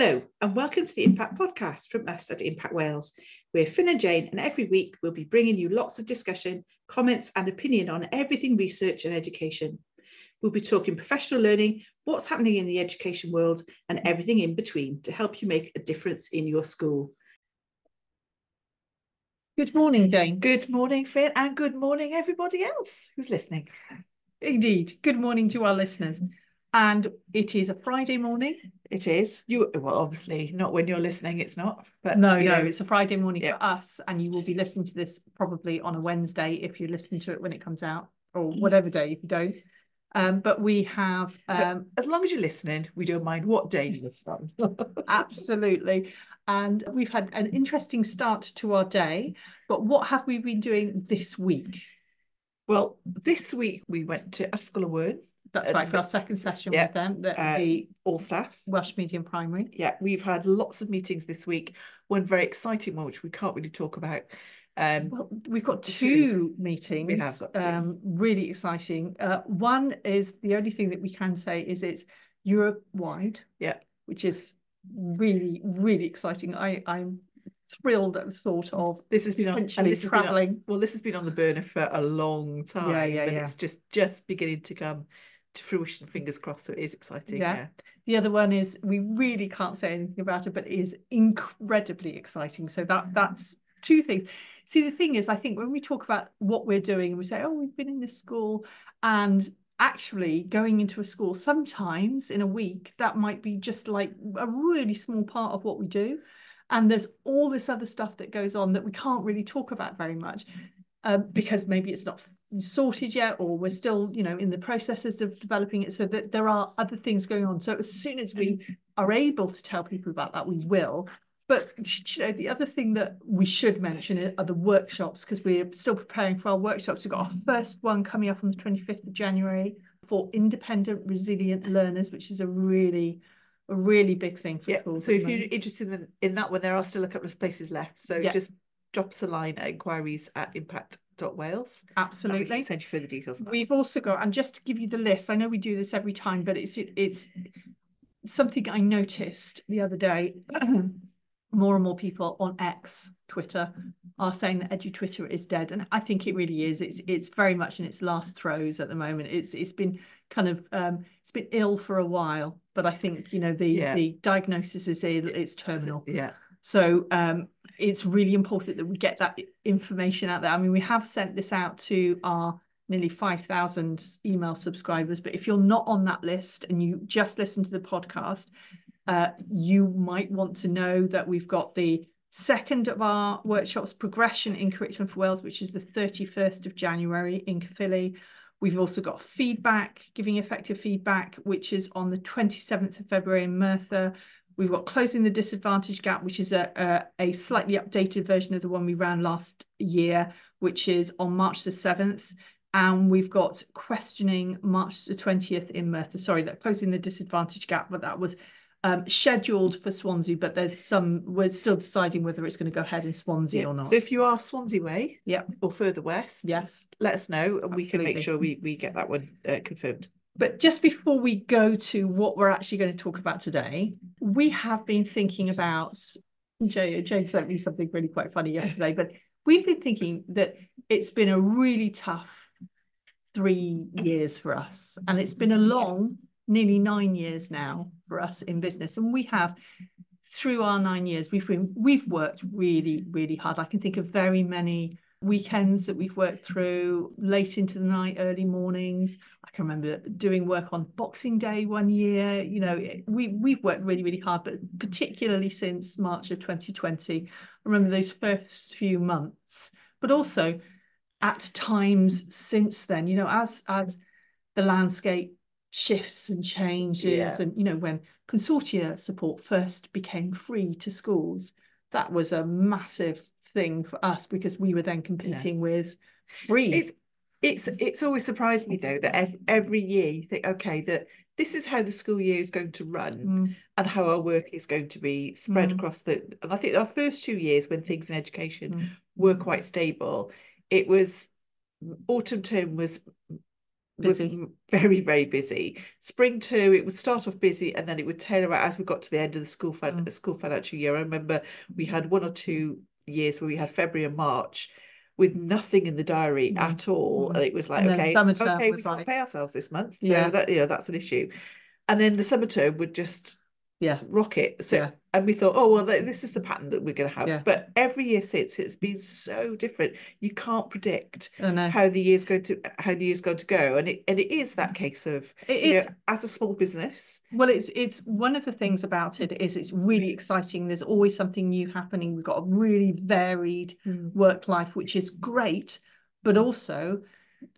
Hello, and welcome to the Impact Podcast from us at Impact Wales. We're Fin and Jane, and every week we'll be bringing you lots of discussion, comments, and opinion on everything research and education. We'll be talking professional learning, what's happening in the education world, and everything in between to help you make a difference in your school. Good morning, Jane. Good morning, Fin, and good morning, everybody else who's listening. Indeed. Good morning to our listeners. And it is a Friday morning. It is. You well, obviously not when you're listening, it's not. But No, no, know, it's a Friday morning Yeah. for us, and you will be listening to this probably on a Wednesday if you listen to it when it comes out, or whatever day if you don't. Um, but we have But- um, as long as you're listening, we don't mind what day you listen. absolutely, and we've had an interesting start to our day. But what have we been doing this week? well, this week we went to Askell and Wern, That's right for our second session yeah, with them, the, uh, the all staff. Welsh Medium Primary. Yeah, we've had lots of meetings this week. One very exciting one, which we can't really talk about. Um, Well, we've got Two. two meetings, have got um, really exciting. Uh, one is the only thing that we can say is it's Europe wide. Yeah. Which is really, really exciting. I, I'm thrilled at the thought of this has been on, and this been on, travelling. well, this has been on the burner for a long time, yeah, and yeah. it's just just beginning to come to fruition. Fingers crossed. So it is exciting. Yeah. Yeah, The other one is we really can't say anything about it, but it is incredibly exciting. So that that's two things. See, the thing is, I think when we talk about what we're doing and we say, oh, we've been in this school and actually going into a school sometimes in a week, that might be just like a really small part of what we do. And there's all this other stuff that goes on that we can't really talk about very much um, because maybe it's not sorted yet or we're still you know in the processes of developing it so that there are other things going on so as soon as we mm-hmm. are able to tell people about that we will but you know the other thing that we should mention are the workshops because we're still preparing for our workshops we've got our mm-hmm. first one coming up on the 25th of January for independent resilient learners which is a really a really big thing for yeah. schools So if you're interested in, in that one, there are still a couple of places left. So Yeah. just drop us a line at inquiries at and we absolutely can send you further details. We've also got, and just to give you the list, I know we do this every time, but it's it's something I noticed the other day. more and more people on X, Twitter, are saying that Edu Twitter is dead, and I think it really is. It's it's very much in its last throes at the moment. It's it's been kind of um it's been ill for a while, but I think you know the Yeah. the diagnosis is ill, it's terminal. Yeah. So um, it's really important that we get that information out there. I mean, we have sent this out to our nearly 5,000 email subscribers, but if you're not on that list and you just listen to the podcast, uh, you might want to know that we've got the second of our workshops, Progression in Curriculum for Wales, which is the 31st of January in Caerphilly. We've also got feedback, giving effective feedback, which is on the 27th of February in Merthyr. We've got Closing the Disadvantage Gap, which is a, a, a slightly updated version of the one we ran last year, which is on March the 7th. And we've got Questioning March the 20th in Merthyr. Sorry, that Closing the Disadvantage Gap, but that was um, scheduled for Swansea, but there's some, we're still deciding whether it's going to go ahead in Swansea Yeah. or not. So if you are Swansea way, Yeah. or further west, yes. let us know, and we can make sure we we get that one uh, confirmed. But just before we go to what we're actually going to talk about today, we have been thinking about Jay, Jay sent me something really quite funny yesterday, but we've been thinking that it's been a really tough three years for us. And it's been a long, nearly nine years now for us in business. And we have through our nine years, we've been we've worked really, really hard. I can think of very many weekends that we've worked through late into the night, early mornings. I can remember doing work on Boxing Day one year. You know, we we've worked really, really hard, but particularly since March of 2020. I remember those first few months, but also at times since then, you know, as as the landscape shifts and changes, Yeah. and you know, when consortia support first became free to schools, that was a massive thing for us because we were then competing with free. It's it's it's always surprised me though that ev- every year you think, okay, that this is how the school year is going to run Mm, and how our work is going to be spread Mm. across the. And I think our first two years when things in education Mm. were quite stable, it was autumn term was was Busy. m- very very busy. Spring two, it would start off busy and then it would tailor out as we got to the end of the school fin- Mm. school financial year. I remember we had one or two years where we had February and March with nothing in the diary Mm. at all, Mm. and it was like And okay, okay, we can't like- pay ourselves this month, so Yeah. that you know that's an issue. And then the summer term would just Yeah. rocket. So Yeah. and we thought, oh well, th- this is the pattern that we're going to have. Yeah. But every year since, it's been so different. You can't predict how the year's going to how the year's going to go, and it and it is that mm-hmm. case of It you know, as a small business. Well, it's it's one of the things about it is it's really mm. exciting. There's always something new happening. We've got a really varied mm. work life, which is great, but also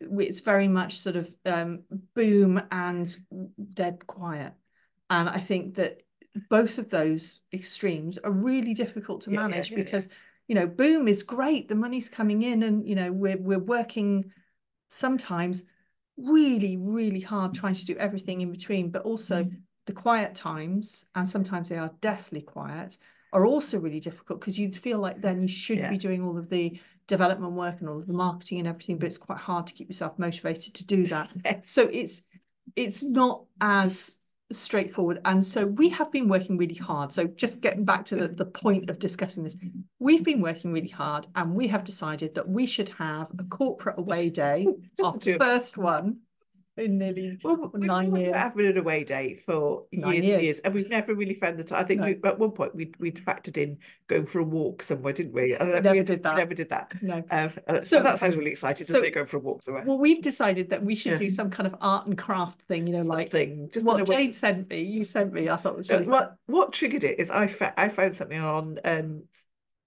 it's very much sort of um, boom and dead quiet. And I think that both of those extremes are really difficult to Yeah, manage yeah, yeah. because you know boom is great, the money's coming in, and you know we're we're working sometimes really really hard trying to do everything in between, but also Mm. the quiet times, and sometimes they are deathly quiet, are also really difficult because you feel like then you should be doing all of the development work and all of the marketing and everything, but it's quite hard to keep yourself motivated to do that. So it's it's not as straightforward. And so we have been working really hard. So just getting back to the, the point of discussing this, we've been working really hard and we have decided that we should have a corporate away day, our first one in nearly Well, we've nine been years. having an away day for Nine years and years. years, and we've never really found the time. I think No. we, at one point we we'd factored in going for a walk somewhere, didn't we? And Never we, did that. Never did that. No. Um, uh, So- so that sounds really exciting, doesn't so- it? Going for a walk somewhere. Well, we've decided that we should Yeah. do some kind of art and craft thing, you know, like Something. Just what a way- sent me, you sent me, I thought was Uh, really what what triggered it is I fa I found something on um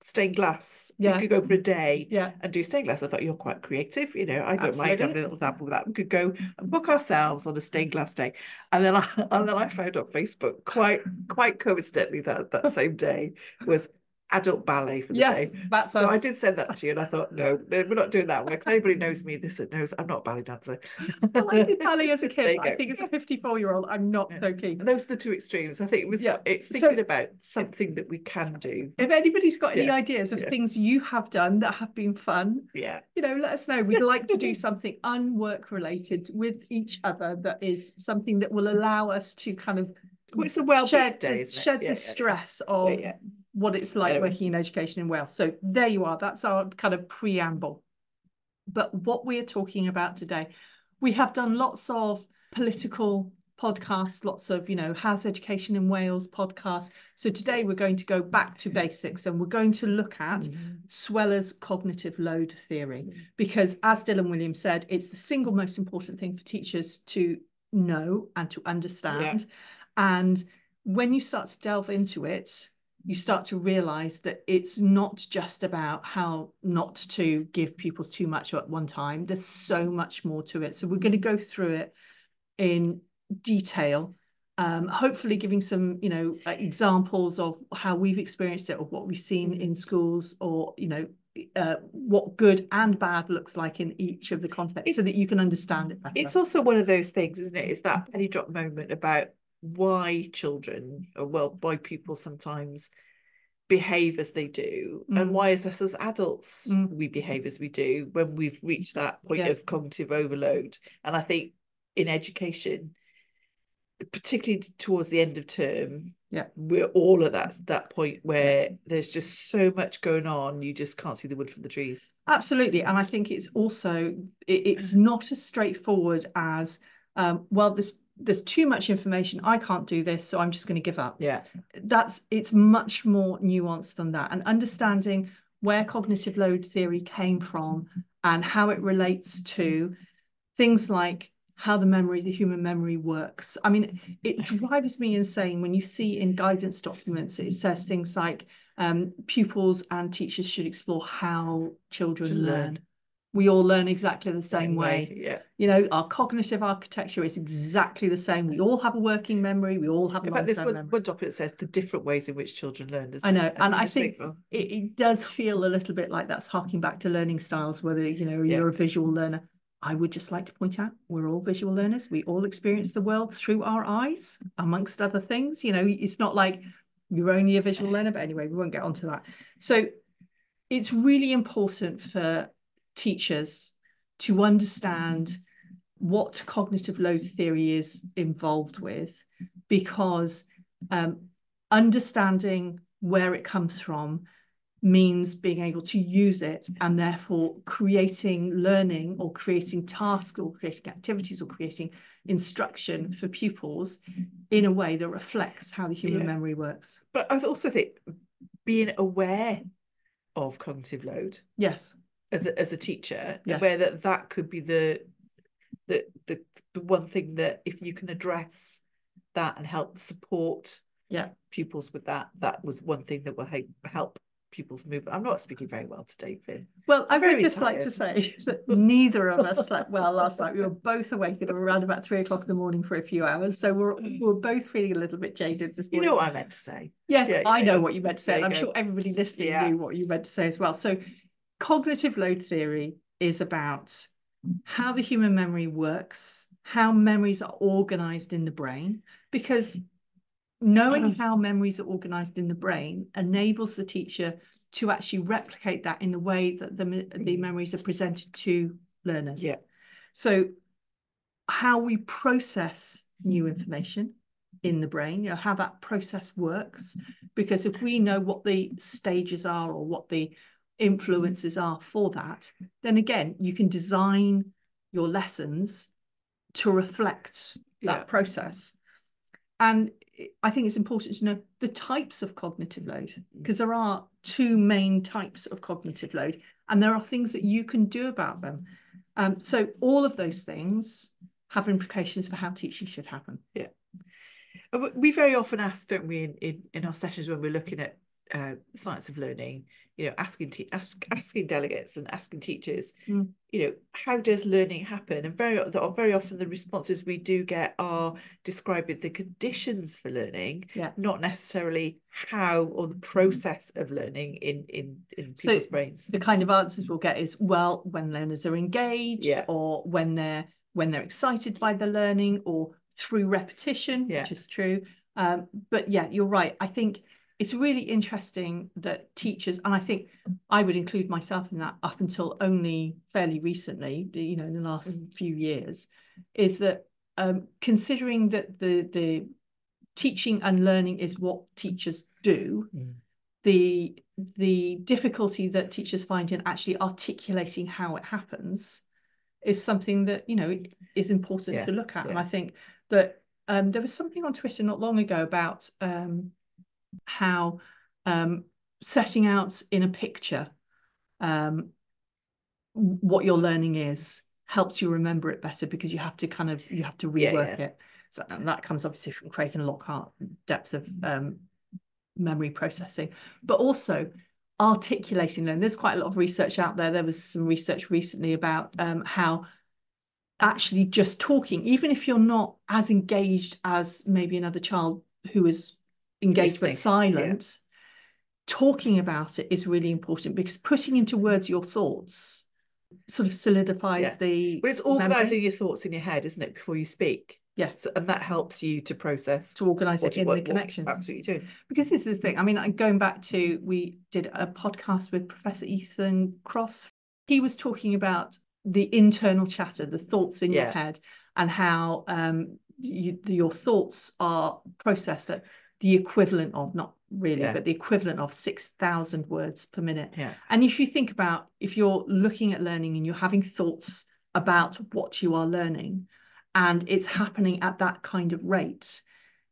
stained glass. Yeah. You could go for a day yeah. and do stained glass. I thought you're quite creative, you know. I don't mind having a little dabble with that. We could go mm-hmm. and book ourselves on a stained glass day. And then I and then I found on Facebook quite quite coincidentally that that same day was adult ballet for the Yes, day. that's So I did send that to you and I thought, no, we're not doing that one because anybody knows me, this knows I'm not a ballet dancer. well, I did ballet as a kid, I think as a 54 year old, I'm not Yeah. so keen. Those are the two extremes. I think it was Yeah. it's So- thinking about something that we can do. If anybody's got any Yeah, ideas of yeah. things you have done that have been fun, Yeah. you know, let us know. We'd like to do something unwork related with each other that is something that will allow us to kind of Well, it's a well shed, day, the, isn't it? shed Yeah, the yeah, stress of yeah. What it's like Anyway. working in education in Wales. So there you are. That's our kind of preamble. But what we are talking about today, we have done lots of political podcasts, lots of, you know, how's education in Wales podcasts. So today we're going to go back to basics and we're going to look at Mhm. Sweller's cognitive load theory Mm. because as Dylan Williams said, it's the single most important thing for teachers to know and to understand. And when you start to delve into it, you start to realize that it's not just about how not to give pupils too much at one time. There's so much more to it. So we're going to go through it in detail. Um, hopefully giving some, you know, uh, examples of how we've experienced it or what we've seen in schools or, you know, uh, what good and bad looks like in each of the contexts so that you can understand it better. It's also one of those things, isn't it? It's that penny drop moment about why children or well, why people sometimes behave as they do, Mm. and why as us as adults Mm. we behave as we do when we've reached that point Yeah. of cognitive overload. And I think in education, particularly towards the end of term, Yeah. we're all at that that point where there's just so much going on, you just can't see the wood from the trees. Absolutely. And I think it's also, it, it's not as straightforward as, um, well, there's, there's too much information. I can't do this, so I'm just going to give up. Yeah. That's, it's much more nuanced than that. And understanding where cognitive load theory came from and how it relates to things like how the memory, the human memory works. I mean, it drives me insane when you see in guidance documents, it says things like um, pupils and teachers should explore how children learn. learn. We all learn exactly the same way. Yeah. You know, our cognitive architecture is exactly the same. We all have a working memory. We all have a In fact, there's one, one document says the different ways in which children learn. doesn't I know, it? and you I think it, it does feel a little bit like that's harking back to learning styles, whether, you know, Yeah. you're a visual learner. I would just like to point out we're all visual learners. We all experience the world through our eyes, amongst other things. You know, it's not like you're only a visual learner, but anyway, we won't get onto that. So it's really important for teachers to understand what cognitive load theory is involved with because um, understanding where it comes from means being able to use it and therefore creating learning or creating tasks or creating activities or creating instruction for pupils in a way that reflects how the human yeah. memory works. But I also think being aware of cognitive load. Yes. As a, as a teacher, yes. aware that that could be the, the the the one thing that if you can address that and help support yeah pupils with that, that was one thing that will help help pupils move. I'm not speaking very well today, Fin. Well, I would just tired. like to say that neither of us slept well last night. We were both awake at around about three o'clock in the morning for a few hours. So we're, mm. we're both feeling a little bit jaded this morning. You know what I meant to say. Yes, yeah, I know what you meant to say. And I'm go. sure everybody listening yeah. knew what you meant to say as well. So cognitive load theory is about how the human memory works, how memories are organized in the brain, because knowing mm-hmm. how memories are organized in the brain enables the teacher to actually replicate that in the way that the, the mm-hmm. memories are presented to learners. Yeah. So how we process new information in the brain, you know, how that process works. Because if we know what the stages are or what the influences are for that, then again, you can design your lessons to reflect that yeah. process. And I think it's important to know the types of cognitive load because there are two main types of cognitive load, and there are things that you can do about them. Um, so all of those things have implications for how teaching should happen. Yeah. We very often ask, don't we, in, in, in our sessions when we're looking at uh, science of learning, you know, asking te- ask, asking delegates and asking teachers, mm. you know, how does learning happen? And very very often the responses we do get are describing the conditions for learning, yeah. not necessarily how or the process of learning in in in people's so brains. The kind of answers we'll get is well, when learners are engaged, yeah. or when they're when they're excited by the learning, or through repetition, yeah. which is true. Um, but yeah, you're right. I think it's really interesting that teachers, and I think I would include myself in that up until only fairly recently, you know, in the last mm. few years, is that um, considering that the the teaching and learning is what teachers do, mm. the the difficulty that teachers find in actually articulating how it happens is something that you know is important yeah. to look at. Yeah. And I think that um, there was something on Twitter not long ago about um, how um, setting out in a picture um, what your learning is helps you remember it better because you have to kind of you have to rework yeah, yeah. it. So and that comes obviously from Craik and Lockhart depth of um, memory processing, but also articulating them. There's quite a lot of research out there. There was some research recently about um, how actually just talking, even if you're not as engaged as maybe another child who is engaged but silent, yeah. talking about it is really important because putting into words your thoughts sort of solidifies yeah. the. But it's organising your thoughts in your head, isn't it, before you speak? Yes. So, and that helps you to process. To organise it in what, the connections. absolutely do. Because this is the thing. I mean, going back to, we did a podcast with Professor Ethan Kross. He was talking about the internal chatter, the thoughts in yeah. your head, and how um, you, your thoughts are processed at the equivalent of not really yeah. but the equivalent of 6000 words per minute yeah and if you think about if you're looking at learning and you're having thoughts about what you are learning and it's happening at that kind of rate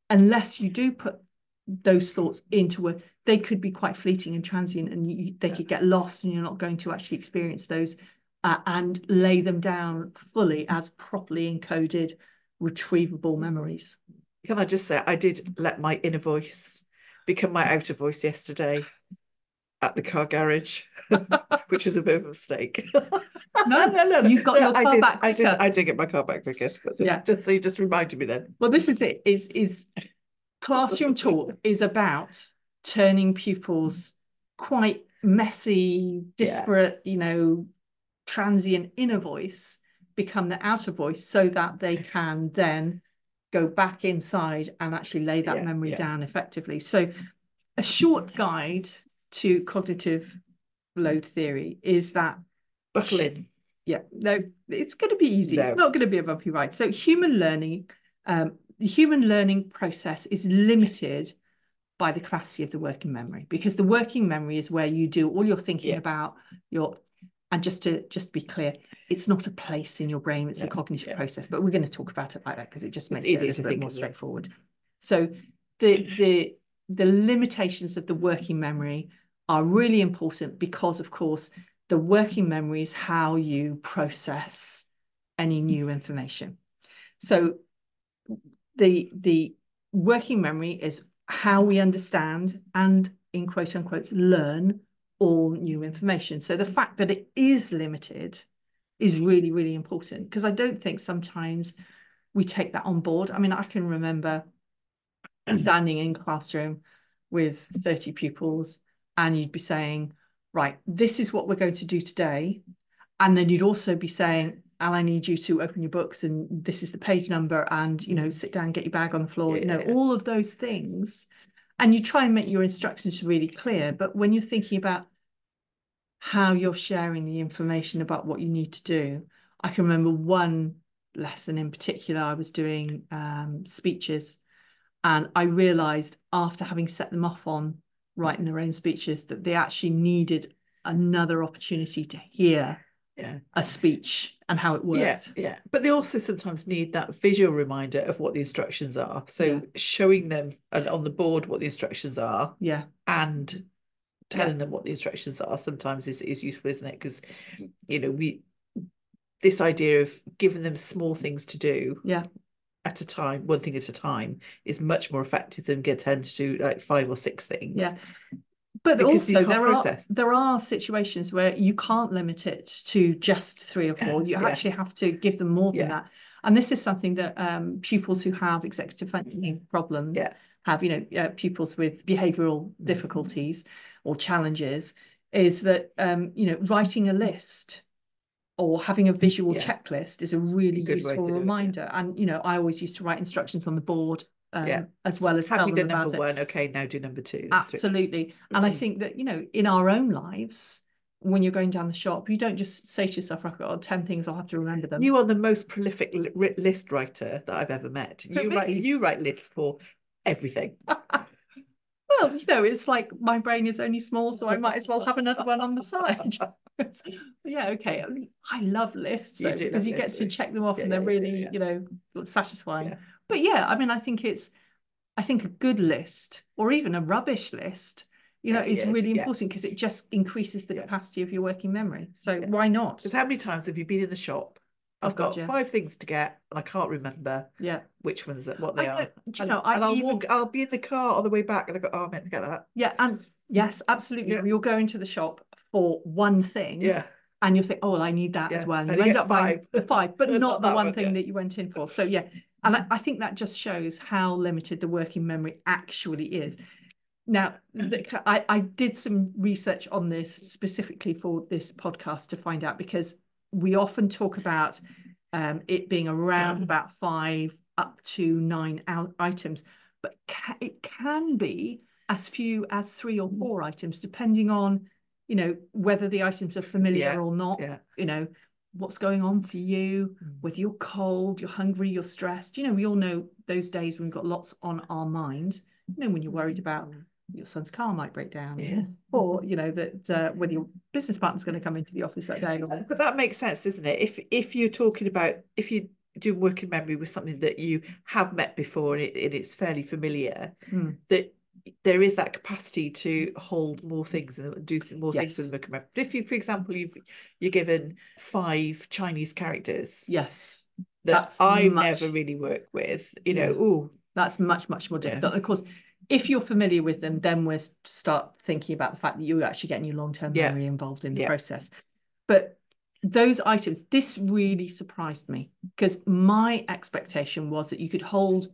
unless you do put those thoughts into a they could be quite fleeting and transient and you, they yeah. could get lost and you're not going to actually experience those uh, and lay them down fully as properly encoded retrievable memories can I just say, I did let my inner voice become my outer voice yesterday at the car garage, which was a bit of a mistake. no, no, no. You got your car I did, back quicker. I did. I did get my car back quicker. Just, yeah. just so you just reminded me then. Well, this is it. Is is classroom talk is about turning pupils quite messy, disparate, yeah. you know, transient inner voice become the outer voice so that they can then go back inside and actually lay that yeah, memory yeah. down effectively. So, a short guide to cognitive load theory is that buckle in. yeah, no, it's going to be easy. No. It's not going to be a bumpy ride. So human learning, um, the human learning process is limited by the capacity of the working memory because the working memory is where you do all your thinking Yeah. about your and just to just be clear it's not a place in your brain it's a cognitive yeah. process but we're going to talk about it like that because it just It's makes it a little bit more straightforward. So the the the limitations of the working memory are really important because of course the working memory is how you process any new information. So the the working memory is how we understand and in quote unquote learn all new information. So the fact that it is limited is really really important because i don't think sometimes we take that on board. I mean i can remember standing in classroom with 30 pupils and you'd be saying right this is what we're going to do today. And then you'd also be saying and i need you to open your books and this is the page number and you know sit down get your bag on the floor you know Yeah. all of those things. And you try and make your instructions really clear but when you're thinking about how you're sharing the information about what you need to do i can remember one lesson in particular i was doing um, speeches and i realized after having set them off on writing their own speeches that they actually needed another opportunity to hear Yeah. a speech and how it Yeah, worked. yeah. But they also sometimes need that visual reminder of what the instructions are. So Yeah. showing them on the board what the instructions are Yeah, and telling them what the instructions are sometimes is, is useful, isn't it? Because you know, we this idea of giving them small things to do yeah, at a time, one thing at a time, is much more effective than get them to do like five or six things. Yeah. but Because also there process. are there are situations where you can't limit it to just three or four. You Yeah. actually have to give them more than Yeah. that. And this is something that um, pupils who have executive functioning problems Yeah. have, you know, uh, pupils with behavioural difficulties or challenges, is that um, you know writing a list or having a visual Yeah. checklist is a really Good useful do it, yeah. reminder. And you know, I always used to write instructions on the board um, Yeah. as well as you done number it. one? Okay, now do number two. Absolutely. And I Mm. think that, you know, in our own lives, when you're going down the shop, you don't just say to yourself, I've got 10 things, I'll have to remember them. You are the most prolific list writer that I've ever met. You write you write lists for everything. well, you know, it's like my brain is only small, so I might as well have another one on the side. yeah, okay. I, mean, I love lists You because love you get lists, to check them off Yeah, and they're yeah, really, yeah. you know, satisfying. But yeah, I mean, I think it's, I think a good list or even a rubbish list, you know, is really important because it just increases the capacity of your working memory. So why not? Because how many times have you been in the shop? I've got yeah. five things to get, and I can't remember Yeah. which ones that what they know- are. do you and, know, I and I'll even- walk. I'll be in the car on the way back, and I go, "Oh, I meant to get that." Yeah, and yes, absolutely. Yeah. You'll go into the shop for one thing, Yeah, and you'll think, "Oh, well, I need that as well." And and you you end up buying five. the five, but Not not the one one, thing yeah. that you went in for. So yeah, and I, I think that just shows how limited the working memory actually is. Now, I, I did some research on this specifically for this podcast to find out because we often talk about um, it being around about five up to nine out items, but ca- it can be as few as three or four items, depending on, you know, whether the items are familiar Yeah, or not. yeah. You know, what's going on for you, Mm. whether you're cold, you're hungry, you're stressed. You know, we all know those days when we've got lots on our mind. You know, when you're worried about your son's car might break down, Yeah. or you know that uh, whether your business partner's going to come into the office that day. Or, But that makes sense, doesn't it? If if you're talking about if you do working memory with something that you have met before and, it, and it's fairly familiar, Hmm. that there is that capacity to hold more things and do more things Yes. with working memory. But if you, for example, you've you're given five Chinese characters yes, that that's I've much- never really work with, you know, Yeah. oh, that's much much more Yeah. difficult. Of course, if you're familiar with them, then we'll start thinking about the fact that you're actually getting your long term Yeah. memory involved in the Yeah. process. But those items, this really surprised me because my expectation was that you could hold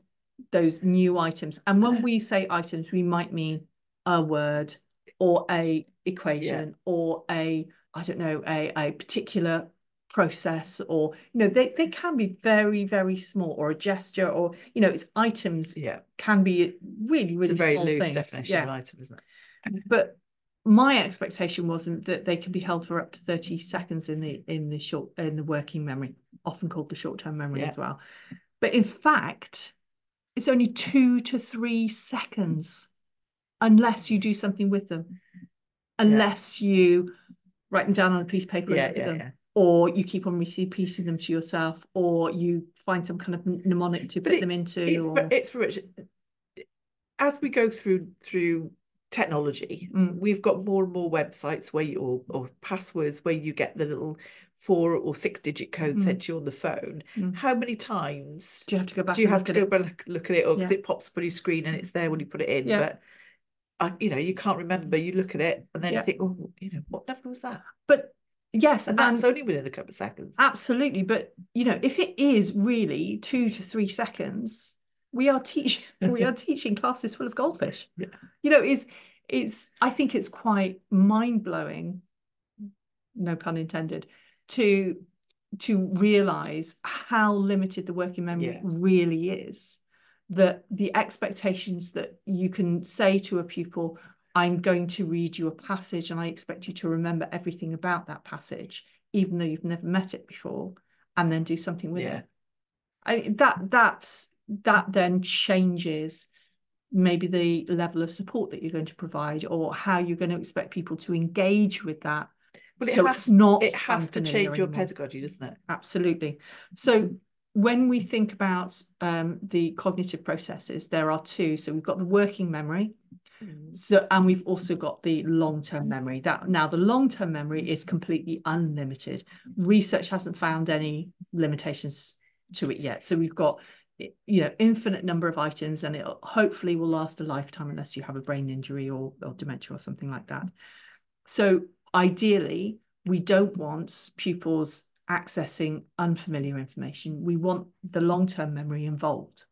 those new items. And when we say items, we might mean a word or a equation or a, I don't know, a, a particular process or, you know, they, they can be very, very small or a gesture or, you know, it's items yeah, can be really, it's really a very small loose things. definition yeah. of item, isn't it? But my expectation wasn't that they can be held for up to 30 seconds in the in the short in the working memory often called the short-term memory Yeah. as well but in fact it's only two to three seconds unless you do something with them unless you write them down on a piece of paper Yeah, yeah, yeah. Or you keep on repeating them to yourself or you find some kind of mnemonic to put it- them into It's or... it's as we go through through technology, Mm. we've got more and more websites where you or, or passwords where you get the little four or six digit code Mm. sent to you on the phone. Mm. How many times do you have to go back do you have to go it? back and look, at it, or Yeah. it pops up on your screen and it's there when you put it in? Yeah. But I, you know, you can't remember. You look at it and then Yeah. you think, oh, you know, what number was that? but yes And that's and only within a couple of seconds. Absolutely, but you know, if it is really two to three seconds, we are teaching we are teaching classes full of goldfish. Yeah. You know, is it's I think it's quite mind blowing, no pun intended, to to realize how limited the working memory Yeah. really is. That the expectations that you can say to a pupil, I'm going to read you a passage and I expect you to remember everything about that passage, even though you've never met it before, and then do something with Yeah. it. I mean, that that's that then changes maybe the level of support that you're going to provide or how you're going to expect people to engage with that. Well, it so has not it has to change your anymore. pedagogy, doesn't it? Absolutely. So when we think about um, the cognitive processes, there are two. So we've got the working memory, Mm-hmm. so and we've also got the long-term memory. That now the long-term memory is completely unlimited. Mm-hmm. Research hasn't found any limitations to it yet. So we've got you know infinite number of items, and it hopefully will last a lifetime unless you have a brain injury or, or dementia or something like that. So ideally, we don't want pupils accessing unfamiliar information. We want the long-term memory involved.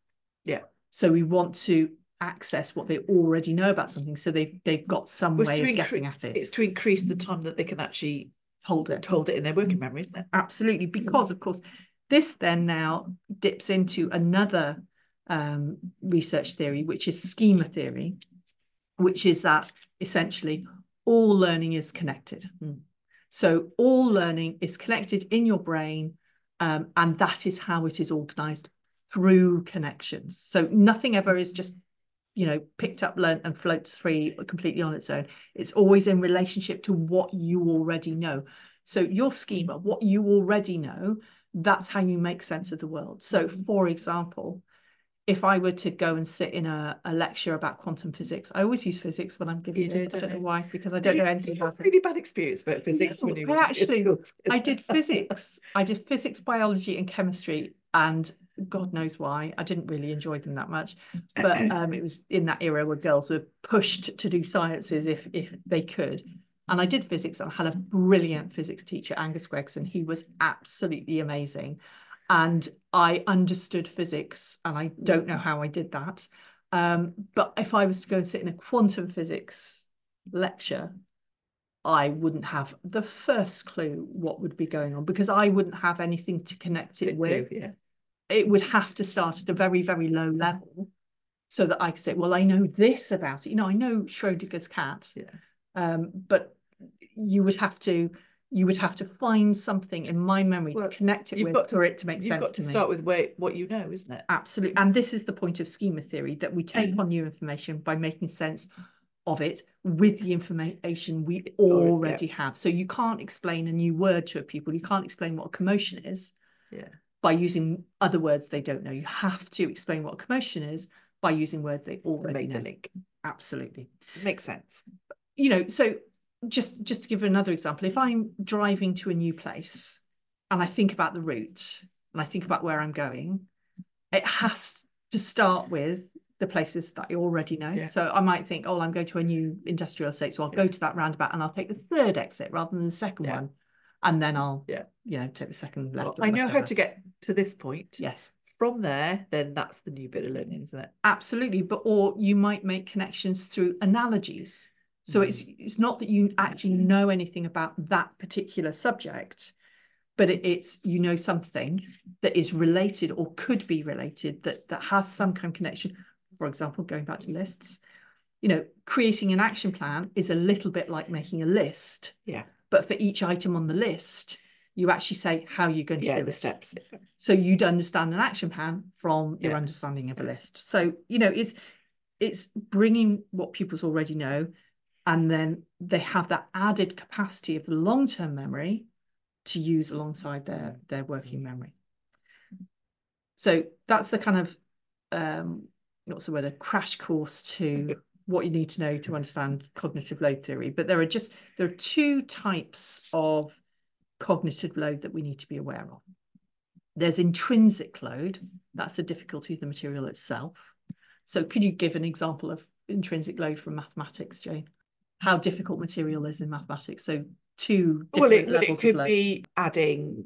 Yeah. So we want to access what they already know about something, so they've they've got some Well, way of getting at it. It's to increase the time that they can actually hold it. hold it in their working memory, isn't it? Absolutely, because of course, this then now dips into another um, research theory, which is schema theory, which is that essentially all learning is connected. Mm. So all learning is connected in your brain, um, and that is how it is organized through connections. So nothing ever is just you know picked up learnt and floats free completely on its own it's always in relationship to what you already know so your schema what you already know that's how you make sense of the world so mm-hmm. for example if I were to go and sit in a, a lecture about quantum physics, I always use physics when I'm giving You it. do, I don't don't know why, because I don't know anything about it. really bad experience about physics I actually- I did physics. I did physics, biology, and chemistry, and God knows why. I didn't really enjoy them that much. But um, it was in that era where girls were pushed to do sciences if if they could. And I did physics and I had a brilliant physics teacher, Angus Gregson. He was absolutely amazing. And I understood physics, and I don't know how I did that. Um, but if I was to go and sit in a quantum physics lecture, I wouldn't have the first clue what would be going on because I wouldn't have anything to connect it with. yeah. It would have to start at a very, very low level so that I could say, well, I know this about it. You know, I know Schrodinger's cat. Yeah. Um, but you would have to you would have to find something in my memory Well, to connect it you've with got to- for it to make You've sense got to to me. start with where, what you know, isn't it? Absolutely. And this is the point of schema theory that we take Mm. on new information by making sense of it with the information we Already, yeah. have. So you can't explain a new word to a pupil. You can't explain what a commotion is Yeah. By using other words they don't know. You have to explain what commotion is by using words they already make the know. link. Absolutely. It makes sense. You know, so just just to give another example, if I'm driving to a new place and I think about the route and I think about where I'm going, it has to start with the places that I already know. Yeah. So I might think, oh, I'm going to a new industrial estate, so I'll go to that roundabout and I'll take the third exit rather than the second Yeah. one, and then I'll, Yeah. you know, take the second Well, left. or I know how to get to this point. Yes, From there, then that's the new bit of learning, isn't it? absolutely. But or you might make connections through analogies. So it's mm. it's not that you actually mm. know anything about that particular subject, but it, it's you know something that is related or could be related that that has some kind of connection. For example, going back to lists, you know, creating an action plan is a little bit like making a list. Yeah. But for each item on the list, you actually say how you're going to Yeah, do the it. steps. So you'd understand an action plan from your understanding of a list. So, you know, it's it's bringing what pupils already know and then they have that added capacity of the long-term memory to use alongside their their working memory. So that's the kind of um what's the word a crash course to what you need to know to understand cognitive load theory. But there are just there are two types of cognitive load that we need to be aware of. There's intrinsic load, that's the difficulty of the material itself. So could you give an example of intrinsic load from mathematics, Jane? How difficult material is in mathematics? So two different Well, it, well, it levels of could load, be adding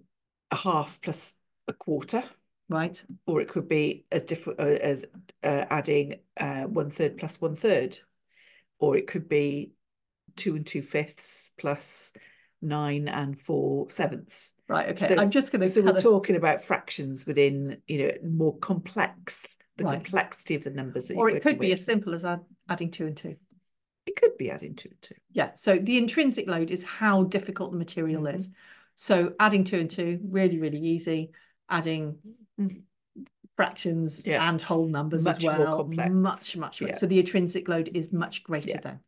a half plus a quarter, right? or it could be as different uh, as uh, adding uh, one third plus one third, or it could be two and two fifths plus nine and four sevenths. Right. Okay. So- I'm just going to. So we're talking about fractions within, you know, more complex, the Right. complexity of the numbers or it could be with. as simple as add, adding two and two. It could be adding two and two. Yeah. So the intrinsic load is how difficult the material Mhm. is. So adding two and two, really, really easy. Adding Mhm. fractions Yeah. and whole numbers Much as well. Much, much more. Yeah. So the intrinsic load is much greater Yeah. then.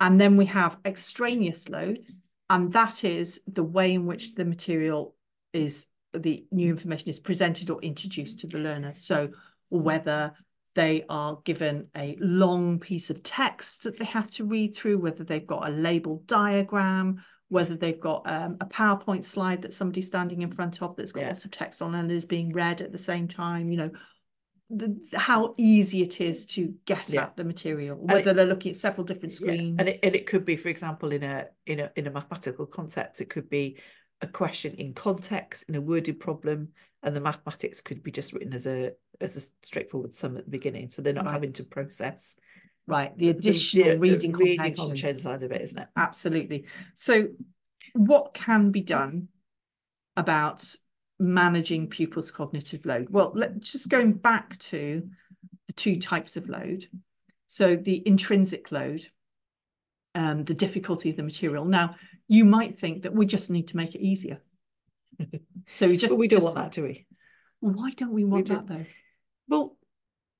And then we have extraneous load, and that is the way in which the material is the new information is presented or introduced to the learner. So whether they are given a long piece of text that they have to read through, whether they've got a labeled diagram, whether they've got um, a PowerPoint slide that somebody's standing in front of that's got Yeah. lots of text on and is being read at the same time, you know, the, how easy it is to get Yeah. at the material, whether they're looking at several different Yeah, screens. And it, and it could be, for example, in a in a in a mathematical concept, it could be a question in context, in a worded problem, and the mathematics could be just written as a as a straightforward sum at the beginning. So they're not Right. having to process right, the additional the- the reading reading comprehension. comprehension side of it, isn't it? Absolutely. So, what can be done about managing pupils' cognitive load? Well, let, just going back to the two types of load. So, the intrinsic load, um, the difficulty of the material. Now, you might think that we just need to make it easier. So, we just but we don't just- want that, do we? Why don't we want don't. that though? Well,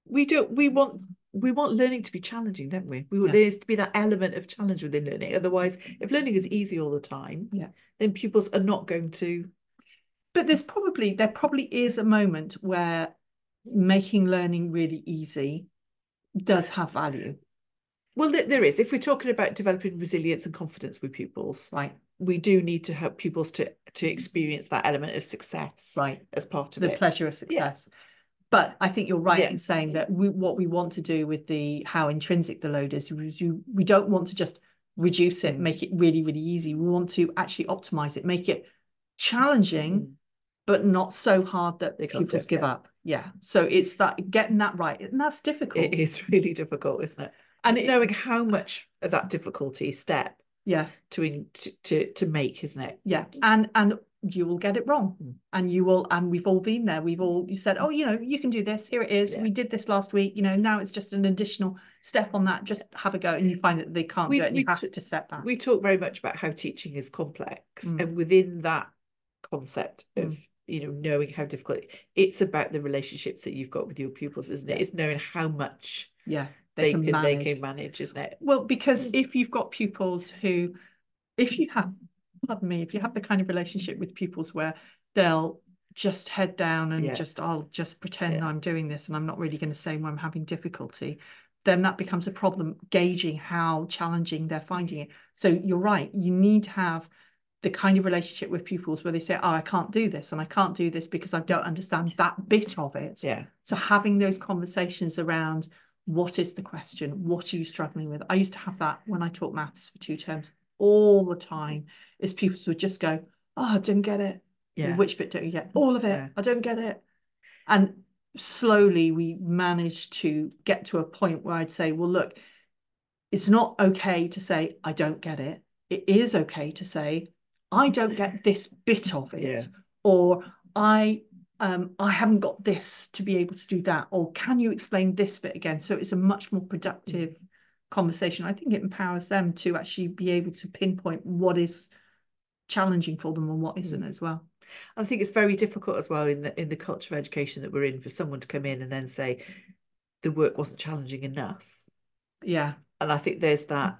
we don't. We want we want learning to be challenging, don't we? We want Yeah. there is to be that element of challenge within learning. Otherwise, if learning is easy all the time, Yeah. then pupils are not going to. But there's probably there probably is a moment where making learning really easy does have value, Well, there, there is. If we're talking about developing resilience and confidence with pupils, right? we do need to help pupils to to experience that element of success Right. as part of the it. pleasure of success. But I think you're right Yeah. in saying that we, what we want to do with the how intrinsic the load is, you, we don't want to just reduce it, Mm. make it really, really easy. We want to actually optimize it, make it challenging, Mm. but not so hard that They can't pupils do it, give yeah. up. Yeah. So it's that getting that right, and that's difficult. It is really difficult, isn't it? and And it, knowing how much of that difficulty step yeah, to in, to, to to make, isn't it? yeah, and and you will get it wrong, Mm. and you will, and we've all been there. We've all you said, oh, you know, you can do this. Here it is. Yeah. We did this last week. You know, now it's just an additional step on that. Just have a go, and you find that they can't We- do it, and we you have took- to step back. We talk very much about how teaching is complex, Mm. and within that concept Mm. of you know knowing how difficult it's about the relationships that you've got with your pupils, isn't it? It's knowing how much yeah, they, can can, they can manage, isn't it? Well, because Mm. if you've got pupils who, if you have, pardon me, if you have the kind of relationship with pupils where they'll just head down and Yeah. just, I'll just pretend Yeah. I'm doing this and I'm not really going to say when I'm having difficulty, then that becomes a problem gauging how challenging they're finding it. So you're right, you need to have the kind of relationship with pupils where they say, oh, I can't do this and I can't do this because I don't understand that bit of it. Yeah, So having those conversations around what is the question? What are you struggling with? I used to have that when I taught maths for two terms all the time. Is pupils would just go, "Oh, I didn't get it. yeah. Which bit don't you get? All of it. Yeah. I don't get it." And slowly we managed to get to a point where I'd say, "Well, look, it's not okay to say I don't get it. It is okay to say I don't get this bit of it, Yeah. or I um, I haven't got this to be able to do that, or can you explain this bit again? So it's a much more productive conversation i think it empowers them to actually be able to pinpoint what is challenging for them and what isn't mm. as well I think it's very difficult as well in the in the culture of education that we're in for someone to come in and then say the work wasn't challenging enough. Yeah. And I think there's that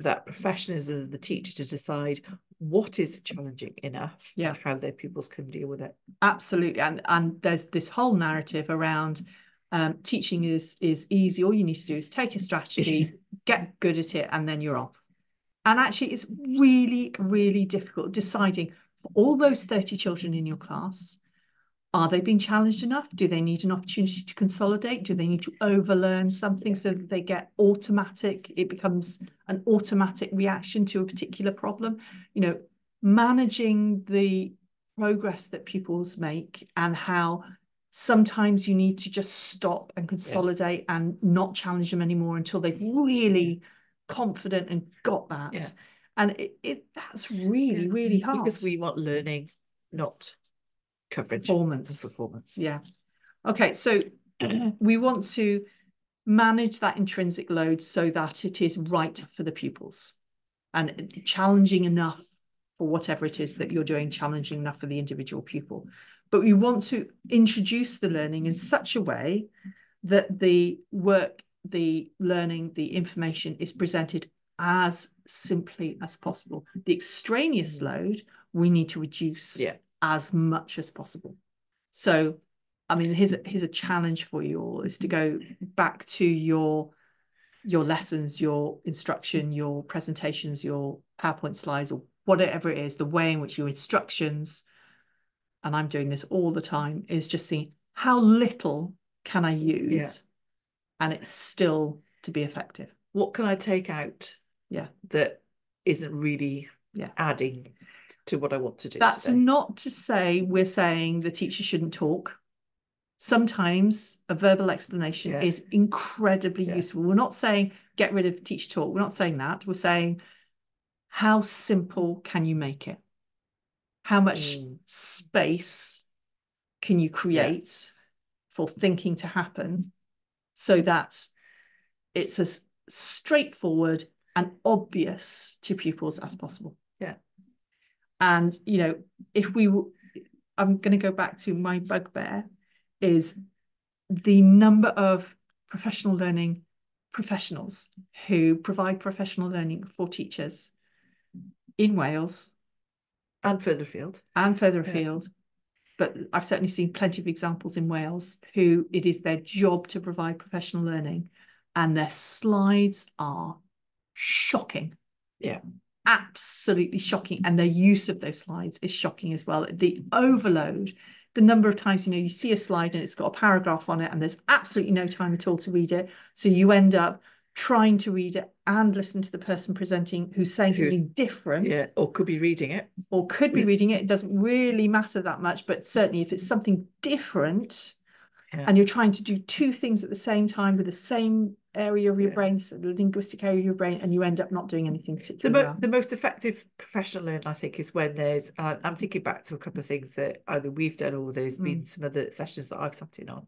that professionalism of the teacher to decide what is challenging enough yeah how their pupils can deal with it absolutely and and there's this whole narrative around um, teaching is is easy all you need to do is take a strategy get good at it and then you're off and actually it's really really difficult deciding for all those 30 children in your class, are they being challenged enough? Do they need an opportunity to consolidate? Do they need to overlearn something so that they get automatic, it becomes an automatic reaction to a particular problem? You know, managing the progress that pupils make and how sometimes you need to just stop and consolidate yeah. and not challenge them anymore until they've really confident and got that. Yeah. And it, it that's really really hard. because we want learning not coverage performance. performance. Yeah. Okay so we want to manage that intrinsic load so that it is right for the pupils and challenging enough for whatever it is that you're doing challenging enough for the individual pupil but we want to introduce the learning in such a way that the work the learning the information is presented as simply as possible. The extraneous mm. load we need to reduce yeah. as much as possible. So, I mean, here's a, here's a challenge for you all: is to go back to your your lessons, your instruction, your presentations, your PowerPoint slides, or whatever it is, the way in which your instructions, and I'm doing this all the time, is just seeing how little can I use, yeah. and it's still to be effective. What can I take out yeah that isn't really yeah adding to what I want to do. That's today. not to say we're saying the teacher shouldn't talk. Sometimes a verbal explanation yeah. is incredibly yeah. useful. We're not saying get rid of teacher talk. We're not saying that. We're saying how simple can you make it? How much mm. space can you create yeah. for thinking to happen so that it's as straightforward and obvious to pupils as possible. Yeah. And, you know, if we, I'm going to go back to my bugbear is the number of professional learning professionals who provide professional learning for teachers in Wales. And further afield. And further afield. Yeah. But I've certainly seen plenty of examples in Wales who it is their job to provide professional learning and their slides are shocking. Yeah. Absolutely shocking. And their use of those slides is shocking as well. The overload, the number of times, you know, you see a slide and it's got a paragraph on it and there's absolutely no time at all to read it. So you end up trying to read it and listen to the person presenting who's saying who's, something different. Yeah, or could be reading it. Or could be reading it. It doesn't really matter that much, but certainly if it's something different yeah. and you're trying to do two things at the same time with the same area of your yeah. brain, so the linguistic area of your brain, and you end up not doing anything particularly the, mo- well. the most effective professional learning, I think, is when there's. Uh, I'm thinking back to a couple of things that either we've done or there's mm. been some other sessions that I've sat in on,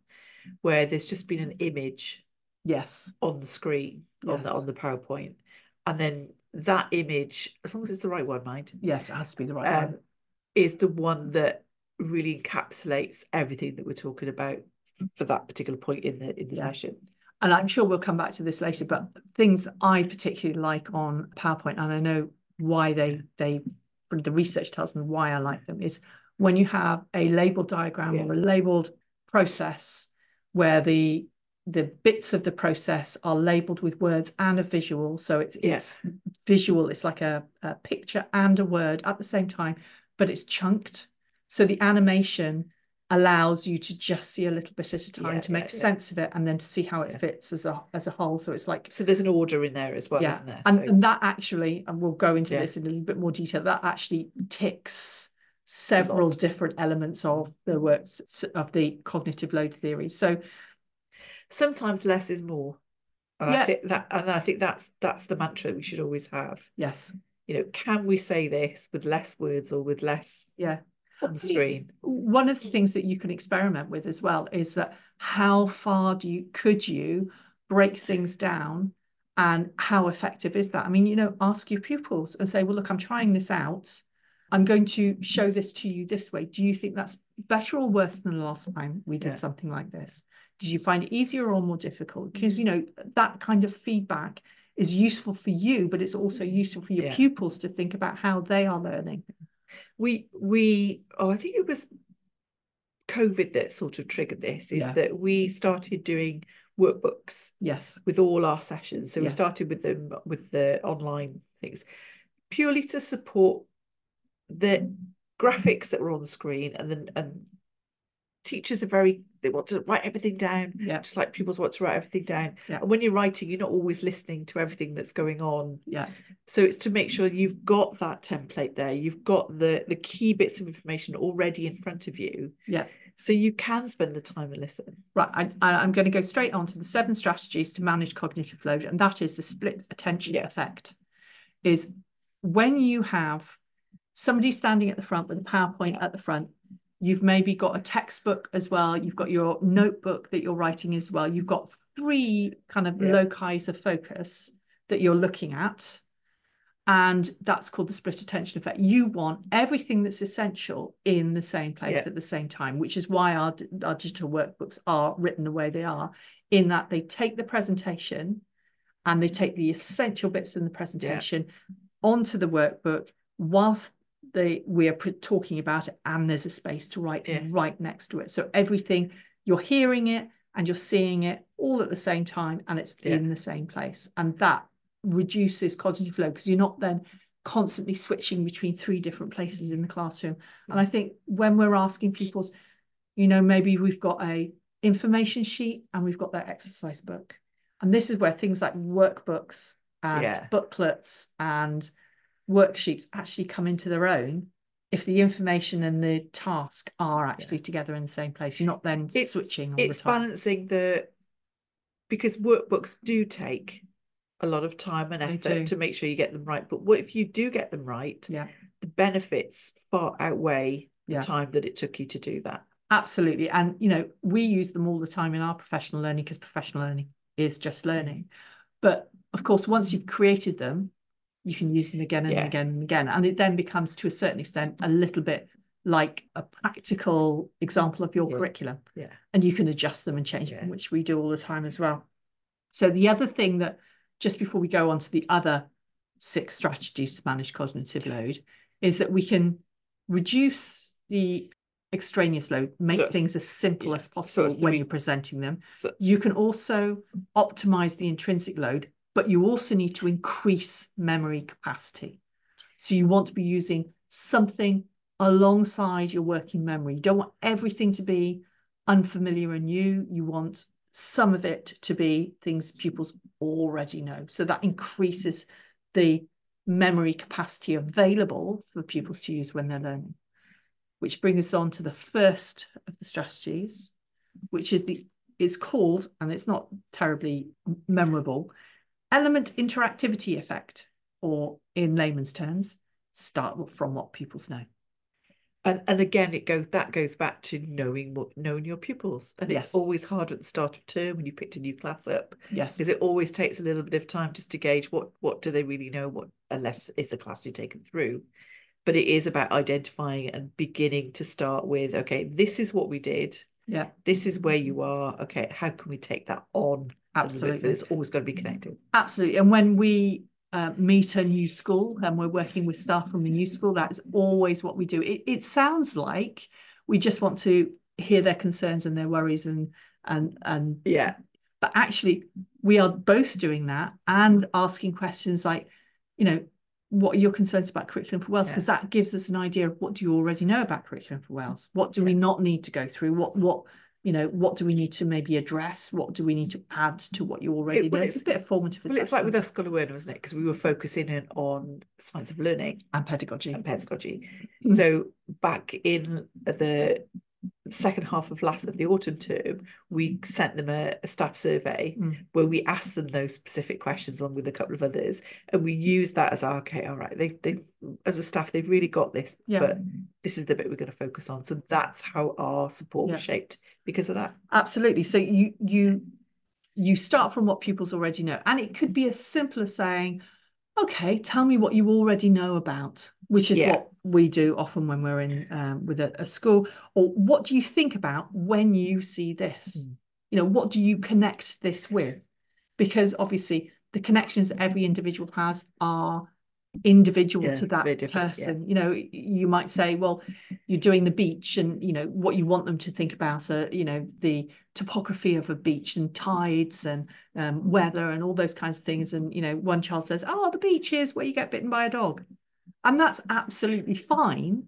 where there's just been an image, yes, on the screen yes. on the on the PowerPoint, and then that image, as long as it's the right one, mind. Yes, it has to be the right um, one. Is the one that really encapsulates everything that we're talking about for that particular point in the in the yeah. session and I'm sure we'll come back to this later, but things I particularly like on PowerPoint, and I know why they they the research tells me why I like them is when you have a labeled diagram yeah. or a labeled process where the the bits of the process are labeled with words and a visual. So it's yeah. it's visual, it's like a, a picture and a word at the same time, but it's chunked. So the animation allows you to just see a little bit at a time yeah, to make yeah, sense of it and then to see how it fits as a as a whole so it's like so there's an order in there as well yeah there? And, so... and that actually and we'll go into this in a little bit more detail that actually ticks several different elements of the works of the cognitive load theory so sometimes less is more and yeah. I think that and I think that's that's the mantra we should always have yes you know can we say this with less words or with less yeah on the screen. One of the things that you can experiment with as well is that how far do you could you break things down and how effective is that? I mean, you know, ask your pupils and say, well, look, I'm trying this out. I'm going to show this to you this way. Do you think that's better or worse than the last time we did yeah. something like this? Did you find it easier or more difficult? Mm-hmm. Because, you know, that kind of feedback is useful for you, but it's also mm-hmm. useful for your yeah. pupils to think about how they are learning. We, we, oh, I think it was COVID that sort of triggered this, is yeah. that we started doing workbooks yes with all our sessions so yes. we started with them with the online things purely to support the graphics that were on the screen and then and teachers are very they want to write everything down yeah. just like pupils want to write everything down. Yeah. and when you're writing you're not always listening to everything that's going on. Yeah. So it's to make sure you've got that template there. You've got the the key bits of information already in front of you. Yeah. So you can spend the time and listen. Right I, i'm going to go straight on to the seven strategies to manage cognitive load and that is the split attention yeah. effect is when you have somebody standing at the front with a PowerPoint at the front. You've maybe got a textbook as well. You've got your notebook that you're writing as well. You've got three kind of yeah. loci of focus that you're looking at. And that's called the split attention effect. You want everything that's essential in the same place yeah. at the same time, which is why our, our digital workbooks are written the way they are, in that they take the presentation and they take the essential bits in the presentation yeah. onto the workbook whilst they we are talking about it and there's a space to write yeah. right next to it so everything you're hearing it and you're seeing it all at the same time and it's yeah. in the same place and that reduces cognitive load because you're not then constantly switching between three different places in the classroom and i mm. think when we're asking pupils you know maybe we've got a information sheet and we've got their exercise book and this is where things like workbooks and yeah. booklets and worksheets actually come into their own if the information and the task are actually yeah. together in the same place. You're not then it's, switching it's the balancing the because workbooks do take a lot of time and effort to make sure you get them right. But what if you do get them right? Yeah. The benefits far outweigh yeah. the time that it took you to do that. Absolutely. And you know, we use them all the time in our professional learning because professional learning is just learning. Mm-hmm. But of course, once you've created them, you can use them again and yeah. again and again. And it then becomes, to a certain extent, a little bit like a practical example of your yeah. curriculum. Yeah. And you can adjust them and change yeah. them, which we do all the time as well. So the other thing that, just before we go on to the other six strategies to manage cognitive load, is that we can reduce the extraneous load, make so things as simple yeah. as possible so when you're presenting them. So, you can also optimize the intrinsic load but you also need to increase memory capacity. So you want to be using something alongside your working memory. You don't want everything to be unfamiliar and new. You want some of it to be things pupils already know. So that increases the memory capacity available for pupils to use when they're learning. Which brings us on to the first of the strategies, which is the is called, and it's not terribly memorable, Element interactivity effect, or in layman's terms, start from what pupils know. And, and again, it goes that goes back to knowing what knowing your pupils, and yes. it's always hard at the start of term when you've picked a new class up. Yes, because it always takes a little bit of time just to gauge what what do they really know, what unless it's a class you're taken through. But it is about identifying and beginning to start with. Okay, this is what we did. Yeah, this is where you are. Okay, how can we take that on Absolutely. It's always going to be connected. Absolutely. And when we uh, meet a new school and we're working with staff from the new school, that's always what we do. It, it sounds like we just want to hear their concerns and their worries and and and yeah. But actually, we are both doing that and asking questions like, you know, what are your concerns about curriculum for Wales? Because yeah. that gives us an idea of what do you already know about curriculum for Wales? What do yeah. we not need to go through? What what you know, what do we need to maybe address? What do we need to add to what you already it, know? It's, it's, a bit of formative Well, it's like with us School of Word, wasn't it? Because we were focusing in on science of learning and pedagogy. And pedagogy. Mm. so back in the second half of last of the autumn term, we sent them a, a staff survey mm. where we asked them those specific questions along with a couple of others, and we used that as our okay, all right, they they as a staff they've really got this, yeah. but this is the bit we're going to focus on. So that's how our support yeah. was shaped because of that. Absolutely. So you you you start from what pupils already know. And it could be as simple as saying, okay, tell me what you already know about, which is yeah. what we do often when we're in um, with a, a, school. Or what do you think about when you see this? Mm. You know, what do you connect this with? Because obviously the connections that every individual has are individual yeah, to that person yeah. you know you might say well you're doing the beach and you know what you want them to think about are you know the topography of a beach and tides and um, weather and all those kinds of things. And you know one child says oh the beach is where you get bitten by a dog. And that's absolutely fine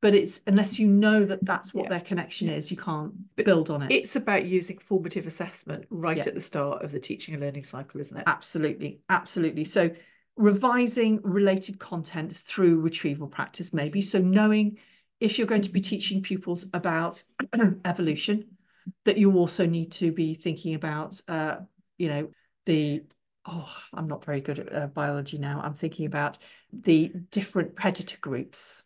but it's unless you know that that's what yeah. their connection is you can't build on it. it's about using formative assessment right yeah. at the start of the teaching and learning cycle isn't it? Absolutely. Absolutely. So revising related content through retrieval practice maybe so knowing if you're going to be teaching pupils about evolution that you also need to be thinking about uh, you know the oh i'm not very good at uh, biology now i'm thinking about the different predator groups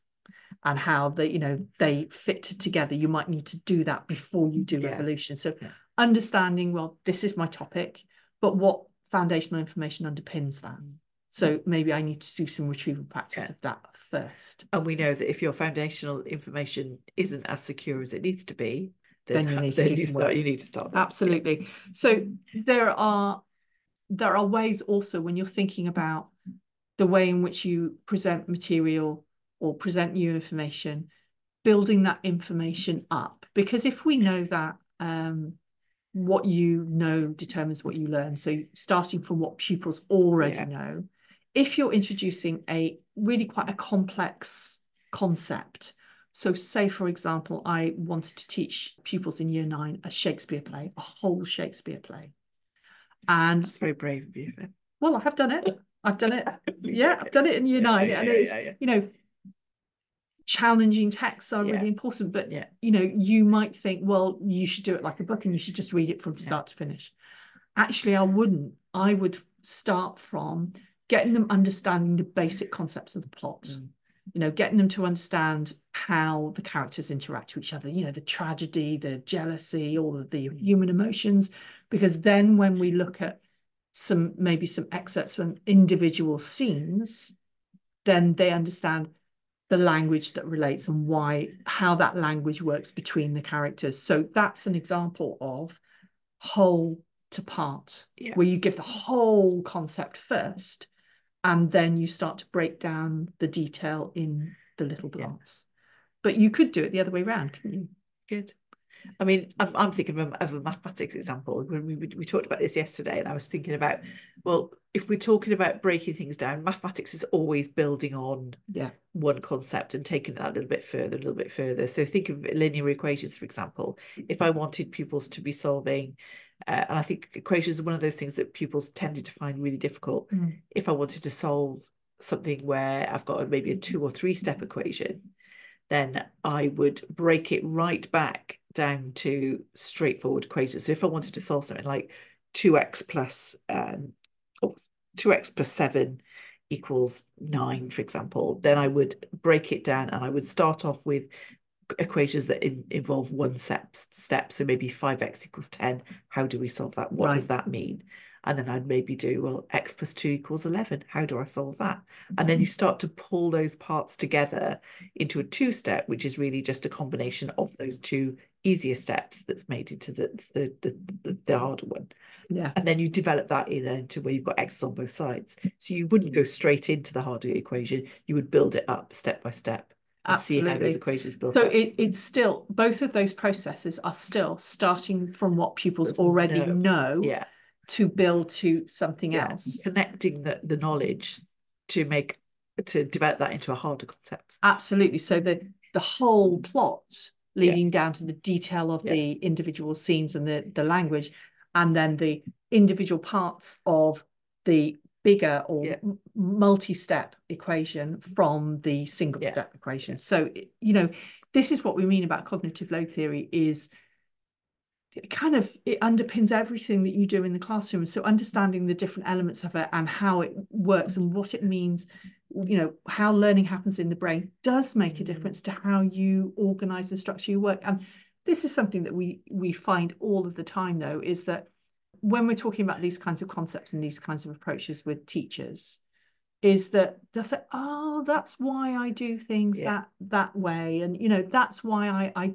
and how they you know they fit together you might need to do that before you do yeah. evolution so yeah. understanding well this is my topic but what foundational information underpins that mm. So maybe i need to do some retrieval practice yeah. of that first and we know that if your foundational information isn't as secure as it needs to be then, then you need to do some work. you need to start absolutely so there are there are ways also when you're thinking about the way in which you present material or present new information, building that information up. Because if we know that um, what you know determines what you learn, so starting from what pupils already yeah. know, if you're introducing a really quite a complex concept, so say for example, I wanted to teach pupils in year nine a Shakespeare play, a whole Shakespeare play. And it's very brave of you. Well, I have done it. I've done it. Yeah, I've done it in year yeah, nine. Yeah, and it's, yeah, you know, challenging texts are really important but yeah. you know you might think well you should do it like a book and you should just read it from start to finish actually i wouldn't i would start from getting them understanding the basic concepts of the plot mm. you know getting them to understand how the characters interact with each other you know the tragedy the jealousy all of the human emotions because then when we look at some maybe some excerpts from individual scenes then they understand the language that relates and why how that language works between the characters so that's an example of whole to part yeah. where you give the whole concept first and then you start to break down the detail in the little blocks yeah. but you could do it the other way around couldn't you good I mean, I'm, I'm thinking of a, of a mathematics example. When we, we talked about this yesterday, and I was thinking about, well, if we're talking about breaking things down, mathematics is always building on yeah. one concept and taking that a little bit further, a little bit further. So think of linear equations, for example. If I wanted pupils to be solving, uh, and I think equations are one of those things that pupils tended to find really difficult. Mm. If I wanted to solve something where I've got maybe a two or three step equation, then I would break it right back down to straightforward equations. So if I wanted to solve something like 2x plus um, 2x plus 7 equals 9, for example, then I would break it down and I would start off with equations that in, involve one step, step. So maybe 5x equals 10. How do we solve that? What right. does that mean? And then I'd maybe do, well, x plus 2 equals 11. How do I solve that? And then you mm-hmm. start to pull those parts together into a two step, which is really just a combination of those two easier steps that's made into the the the, the, the harder one. Yeah. And then you develop that in into where you've got x's on both sides. So you wouldn't go straight into the harder equation. You would build it up step by step. Absolutely. see how those equations build so it, it's still both of those processes are still starting from what pupils already know. know yeah. to build to something yeah. else. Connecting the, the knowledge to make to develop that into a harder concept. Absolutely. So the the whole mm-hmm. plot leading yeah. down to the detail of yeah. the individual scenes and the, the language, and then the individual parts of the bigger or yeah. multi-step equation mm-hmm. from the single step equation. So, you know, this is what we mean about cognitive load theory is it kind of it underpins everything that you do in the classroom. So understanding the different elements of it and how it works and what it means you know how learning happens in the brain does make a mm-hmm. difference to how you organize and structure your work. And this is something that we we find all of the time though is that when we're talking about these kinds of concepts and these kinds of approaches with teachers, is that they'll say, "Oh, that's why I do things Yeah. that that way," and you know, that's why I I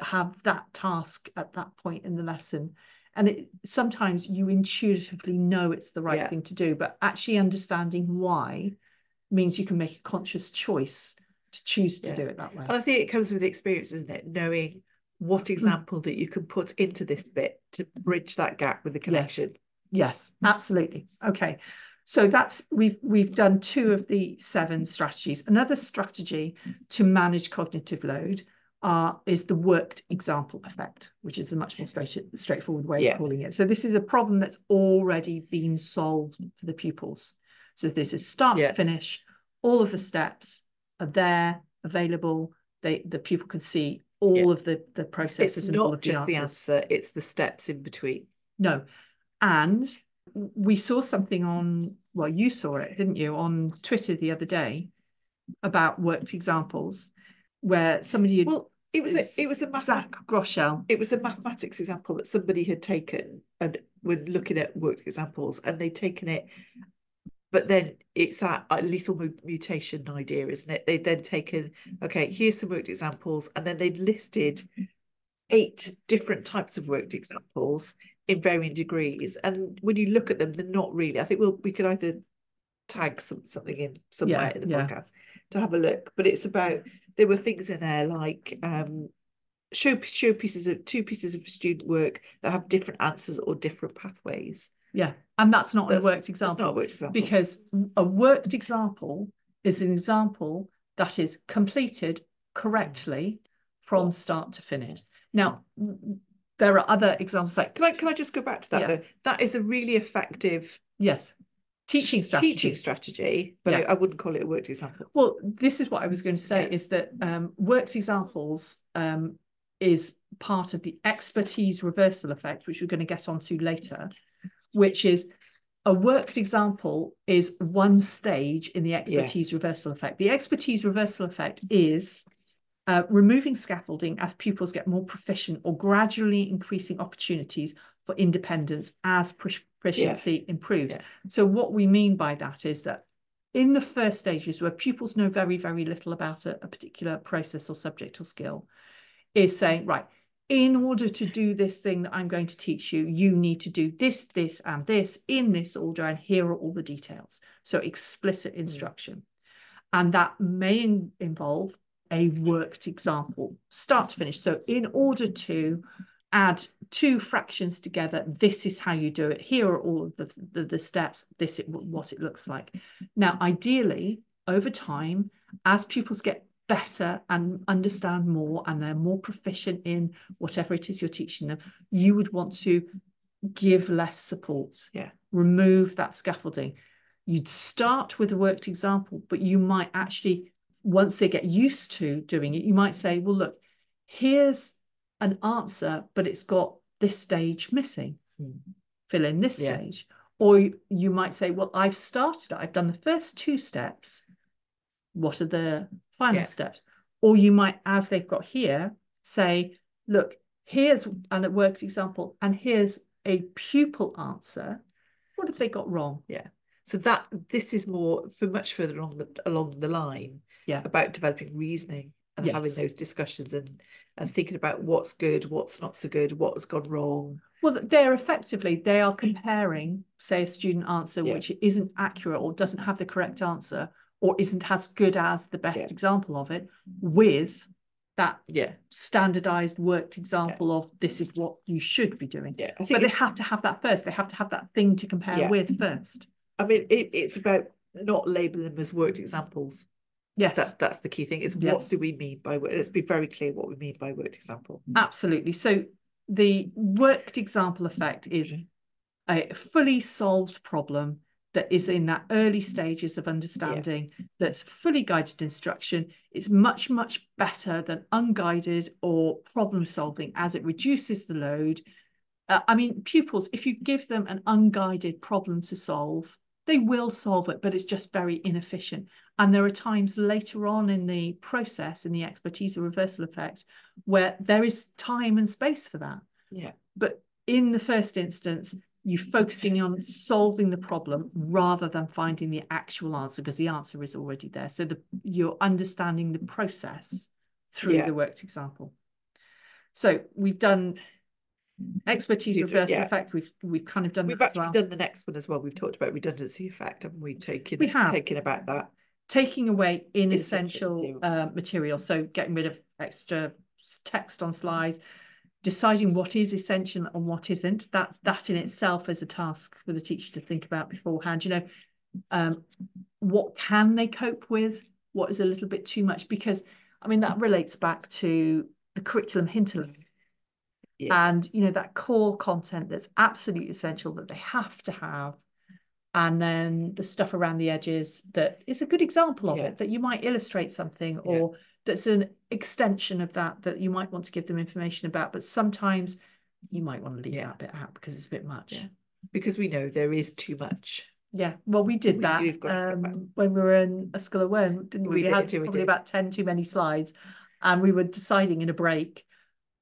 have that task at that point in the lesson. And it sometimes you intuitively know it's the right Yeah. thing to do, but actually understanding why means you can make a conscious choice to choose to Yeah. do it that way. And I think it comes with experience, isn't it? Knowing what example that you can put into this bit to bridge that gap with the connection. Yes, absolutely. Okay. So that's we've we've done two of the seven strategies. Another strategy to manage cognitive load uh, is the worked example effect, which is a much more straight, straightforward way Yeah. of calling it. So this is a problem that's already been solved for the pupils. So this is start Yeah. to finish. All of the steps are there, available. They the pupil can see all Yeah. of the the processes It's and all of the just the answers. answer, it's the steps in between. No. And we saw something on, well, you saw it, didn't you, on Twitter the other day about worked examples where somebody had, Well, it was a it was a math Zach Groshell. it was a mathematics example that somebody had taken and when looking at worked examples and they'd taken it but then it's that lethal mutation idea isn't it they'd then taken okay here's some worked examples and then they'd listed eight different types of worked examples in varying degrees and when you look at them they're not really i think we'll we could either tag some, something in somewhere in the yeah. podcast to have a look but it's about there were things in there like um show show pieces of two pieces of student work that have different answers or different pathways. Yeah. And that's not That's- a worked That's example. not a worked example. because a worked example is an example that is completed correctly from start to finish. Now, there are other examples like, can I can I just go back to that Yeah. though? That is a really effective yes, teaching strategy. teaching strategy, but I, I wouldn't call it a worked example. Well, this is what I was going to say Yeah. is that um, worked examples um, is part of the expertise reversal effect, which we're going to get onto later, which is a worked example is one stage in the expertise reversal effect. The expertise reversal effect is uh, removing scaffolding as pupils get more proficient or gradually increasing opportunities for independence as proficiency improves. Yeah. So what we mean by that is that in the first stages where pupils know very, very little about a, a particular process or subject or skill, is saying, right, in order to do this thing that I'm going to teach you, you need to do this, this, and this in this order, and here are all the details. So explicit hmm. instruction. And that may in- involve a worked example, start to finish. So in order to add two fractions together, this is how you do it. Here are all of the, the, the steps, this is what it looks like. Now, ideally, over time, as pupils get better and understand more and they're more proficient in whatever it is you're teaching them, you would want to give less support. Yeah. Remove that scaffolding. You'd start with a worked example, but you might actually, once they get used to doing it, you might say, well, look, here's an answer, but it's got this stage missing. Mm. Fill in this Yeah. stage. Or you, you might say, well, I've started, I've done the first two steps. What are the final Yeah. steps? Or you might, as they've got here, say, look, here's an it worked example, and here's a pupil answer. What have they got wrong? Yeah. So that this is more for much further along the along the line Yeah. about developing reasoning and having those discussions and and thinking about what's good, what's not so good, what has gone wrong. Well, they're effectively they are comparing, say, a student answer Yeah. which isn't accurate or doesn't have the correct answer or isn't as good as the best Yeah. example of it, with that Yeah, standardized worked example of this is what you should be doing. yeah. But they have to have that first. They have to have that thing to compare Yeah. with first. I mean it, it's about not labeling them as worked examples. Yes, That that's the key thing. Is what do we mean by work? Let's be very clear what we mean by worked example. absolutely. So the worked example effect is mm-hmm. a fully solved problem that is in that early stages of understanding that's fully guided instruction. It's much much better than unguided or problem solving as it reduces the load. Uh, i mean pupils if you give them an unguided problem to solve they will solve it but it's just very inefficient. And there are times later on in the process in the expertise or reversal effect where there is time and space for that. Yeah. but in the first instance you focusing on solving the problem rather than finding the actual answer because the answer is already there. So the you're understanding the process through Yeah. the worked example. So we've done expertise Excuse me, reversal yeah. effect. We've we've kind of done We've that as actually well. done the next one as well. We've talked about redundancy effect, haven't we? Taking We have. taking about that. taking away Inessential inessential uh, material. So getting rid of extra text on slides, deciding what is essential and what isn't. That that in itself is a task for the teacher to think about beforehand. You know, um, what can they cope with? What is a little bit too much? Because I mean that relates back to the curriculum hinterland. Yeah. And you know that core content that's absolutely essential that they have to have and then the stuff around the edges that is a good example of Yeah. it that you might illustrate something Yeah. That's an extension of that that you might want to give them information about but sometimes you might want to leave Yeah. that bit out because it's a bit much Yeah. Because we know there is too much. yeah well we did We- that we've got to go back. um, when we were in a school of Wern, didn't we We we, did, had probably did. about 10 too many slides and we were deciding in a break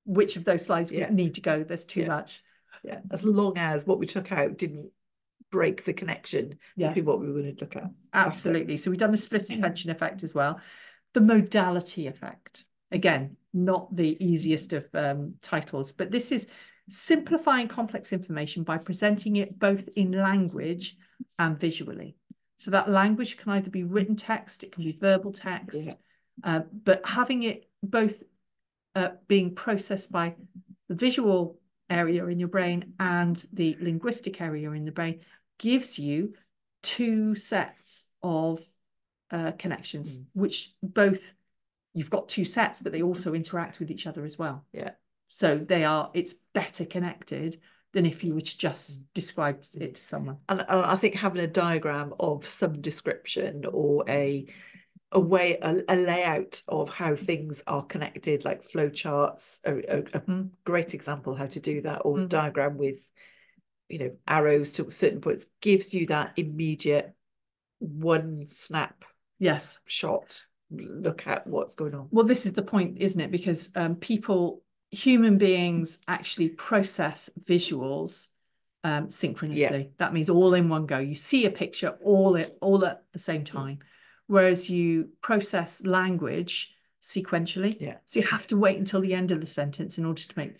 which of those slides Yeah. would need to go there's too much Yeah. As long as what we took out didn't break the connection Yeah. between what we were going to look at. Absolutely. So we've done the split attention effect as well. The modality effect. Again, not the easiest of um, titles, but this is simplifying complex information by presenting it both in language and visually. So that language can either be written text, it can be verbal text, Yeah. uh, but having it both uh, being processed by the visual area in your brain and the linguistic area in the brain gives you two sets of uh, connections, Mm. which both you've got two sets, but they also interact with each other as well. Yeah. So they are, it's better connected than if you were to Mm. just describe it to someone. And, I think having a diagram of some description or a a way a, a layout of how things are connected, like flow charts, a, a, a Mm. great example how to do that, or Mm. diagram with you know arrows to certain points gives you that immediate one snap Yes. shot look at what's going on. Well, this is the point, isn't it? Because um, people, human beings actually process visuals um, synchronously. That means all in one go. You see a picture all at all at the same time, whereas you process language sequentially. Yeah. So you have to wait until the end of the sentence in order to make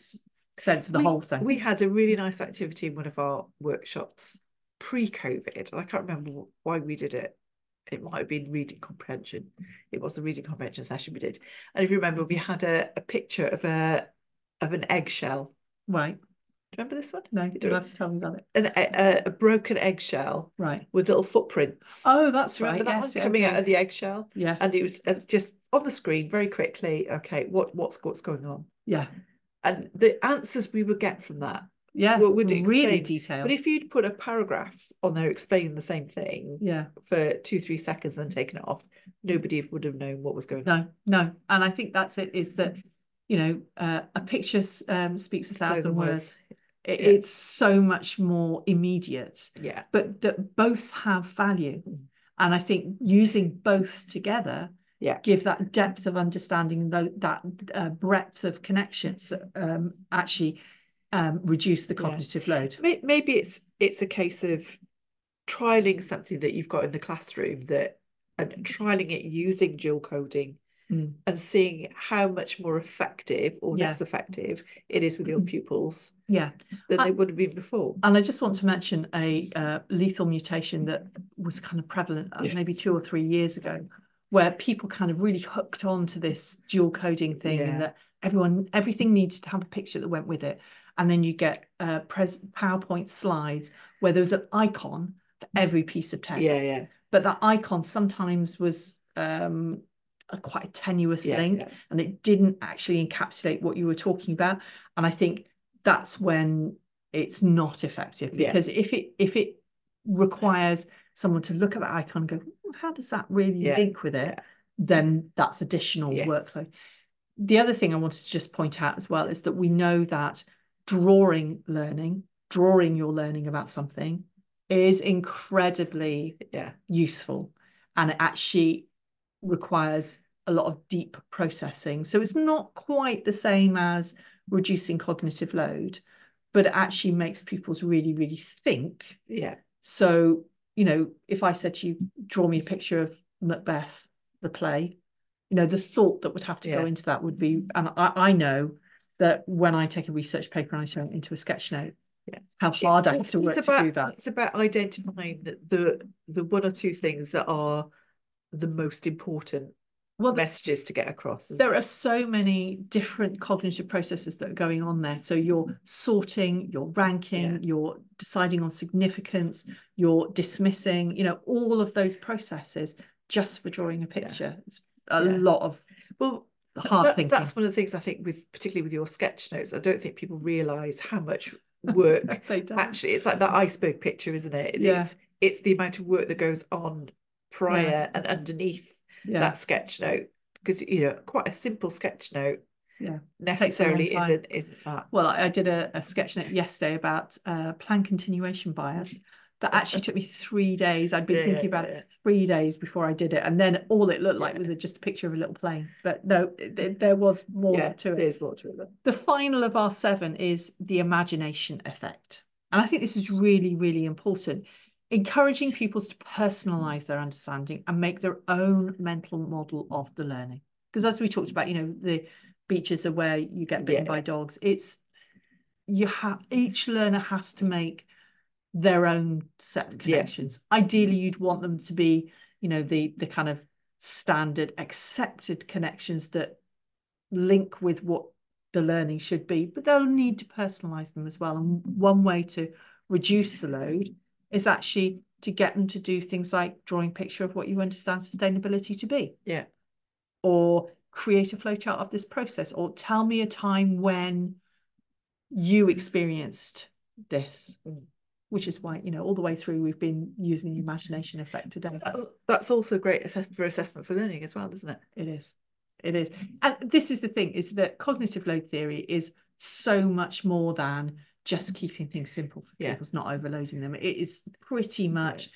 sense of the we, whole sentence. We had a really nice activity in one of our workshops pre-COVID. I can't remember why we did it. It might have been reading comprehension. It was a reading comprehension session we did. And if you remember, we had a, a picture of a of an eggshell. right. Do you remember this one? No, You you'll don't? have to tell me about it. An, a, a broken eggshell Right. with little footprints. Oh, that's you right. remember that yes, one coming out of the eggshell? Yeah. And it was uh, just on the screen very quickly. Okay, what what's what's going on? Yeah. And the answers we would get from that Yeah. Well, would it really explain- detailed. But if you'd put a paragraph on there explaining the same thing yeah. for two, three seconds and then taken it off, nobody would have known what was going on. No, no. And I think that's it, is that, you know, uh, a picture um, speaks a thousand Thousand words. It, Yeah. It's so much more immediate, Yeah. but that both have value. Mm. And I think using both together Yeah. give that depth of understanding, tho- that uh, breadth of connections that um, actually um, reduce the Yeah. cognitive load. Maybe it's it's a case of trialing something that you've got in the classroom that and trialing it using dual coding Mm. and seeing how much more effective or Yeah. less effective it is with your Mm. pupils Yeah. than I- they would have been before. And I just want to mention a uh, lethal mutation that was kind of prevalent uh, Yeah. maybe two or three years ago, where people kind of really hooked on to this dual coding thing, Yeah. and that everyone everything needed to have a picture that went with it, and then you get uh, PowerPoint slides where there was an icon for every piece of text. Yeah, yeah, But that icon sometimes was um, a quite a tenuous yeah, link yeah. and it didn't actually encapsulate what you were talking about and i think that's when it's not effective Yeah. because if it if it requires someone to look at that icon and go "Hmm, how does that really Yeah, link with it yeah. then that's additional Yes. workload the other thing i wanted to just point out as well is that we know that drawing learning drawing your learning about something is incredibly Yeah. useful and it actually requires a lot of deep processing. So it's not quite the same as reducing cognitive load, but it actually makes pupils really, really think. Yeah. So, you know, if I said to you, draw me a picture of Macbeth, the play, you know, the thought that would have to Yeah. go into that would be, and I, I know that when I take a research paper and I turn it into a sketch note, Yeah. how hard I have to work it's to about, do that. It's about identifying the- the one or two things that are the most important Well, messages to get across. there are so many different cognitive processes that are going on there. So you're sorting, you're ranking, Yeah. you're deciding on significance, you're dismissing, you know, all of those processes just for drawing a picture. It's a Yeah. lot of Well, hard that- thinking. that's one of the things I think with particularly with your sketch notes. I don't think people realise how much work actually it's like that iceberg picture, isn't it? Yeah. It's it's the amount of work that goes on prior and underneath yeah. that sketch note. Because you know, quite a simple sketch note Yeah. necessarily isn't isn't that. Well, I, I did a, a sketch note yesterday about uh, plan continuation bias. That actually took me three days. I'd been Yeah, thinking about yeah. it three days before I did it, and then all it looked like Yeah. was a, just a picture of a little plane. But no, it- there was more to it. there's more to it. The final of our seven is the imagination effect, and I think this is really, really important. Encouraging pupils to personalize their understanding and make their own mental model of the learning. Because as we talked about, you know, the beaches are where you get bitten by dogs. It's you have each learner has to make their own set of Yeah. connections. Ideally, you'd want them to be, you know, the the kind of standard accepted connections that link with what the learning should be, but they'll need to personalize them as well. And one way to reduce the load is actually to get them to do things like drawing a picture of what you understand sustainability to be Yeah. or create a flowchart of this process or tell me a time when you experienced this Mm. Which is why you know all the way through we've been using the mm-hmm. imagination effect today That's, that's also great assess for assessment for learning as well, isn't it? it is it is and this is the thing is that cognitive load theory is so much more than just mm-hmm. keeping things simple for Yeah. pupils not overloading them it is pretty much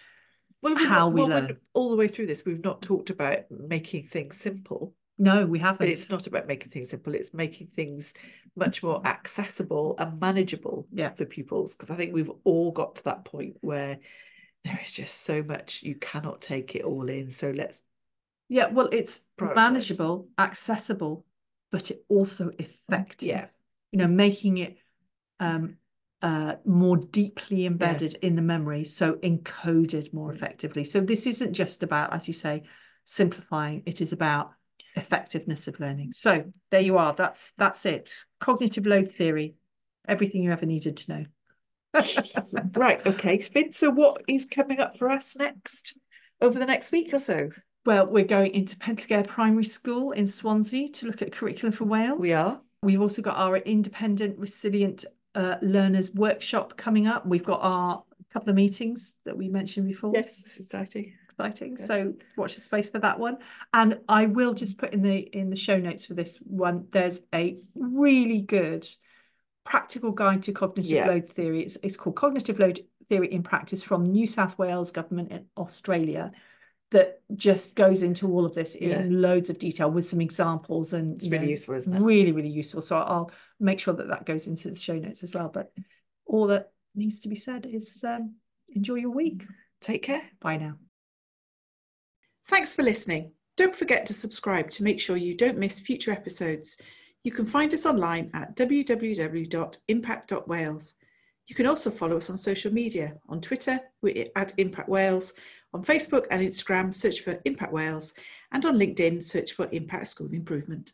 Well, How not- we well, learn. all the way through this, we've not talked about making things simple, no we haven't it's not about making things simple. It's making things much more accessible and manageable Yeah. for pupils. Because I think we've all got to that point where there is just so much you cannot take it all in. So let's yeah well it's Prioritise. manageable accessible but it also effective yeah you know, making it um, uh, more deeply embedded in the memory, so encoded more Mm. effectively. So this isn't just about, as you say, simplifying. It is about effectiveness of learning. So there you are. That's that's it. Cognitive load theory. Everything you ever needed to know. right. Okay, Fin. So what is coming up for us next over the next week or so? Well, we're going into Penllergaer Primary School in Swansea to look at curriculum for Wales. We are. We've also got our independent resilient uh, learners workshop coming up. We've got our couple of meetings that we mentioned before. Yes, exciting. Exciting. So watch the space for that one. And I will just put in the in the show notes for this one. There's a really good practical guide to cognitive Yeah. load theory. It's, it's called Cognitive Load Theory in Practice from New South Wales Government in Australia that just goes into all of this Yeah. in loads of detail with some examples and It's really know, useful, isn't it? really really useful so i'll make sure that that goes into the show notes as well but all that needs to be said is um, enjoy your week Take care. bye now Thanks for listening. Don't forget to subscribe to make sure you don't miss future episodes. You can find us online at www.impact.wales. You can also follow us on social media. On Twitter, we're at Impact Wales. On Facebook and Instagram, search for Impact Wales. And on LinkedIn, search for Impact School Improvement.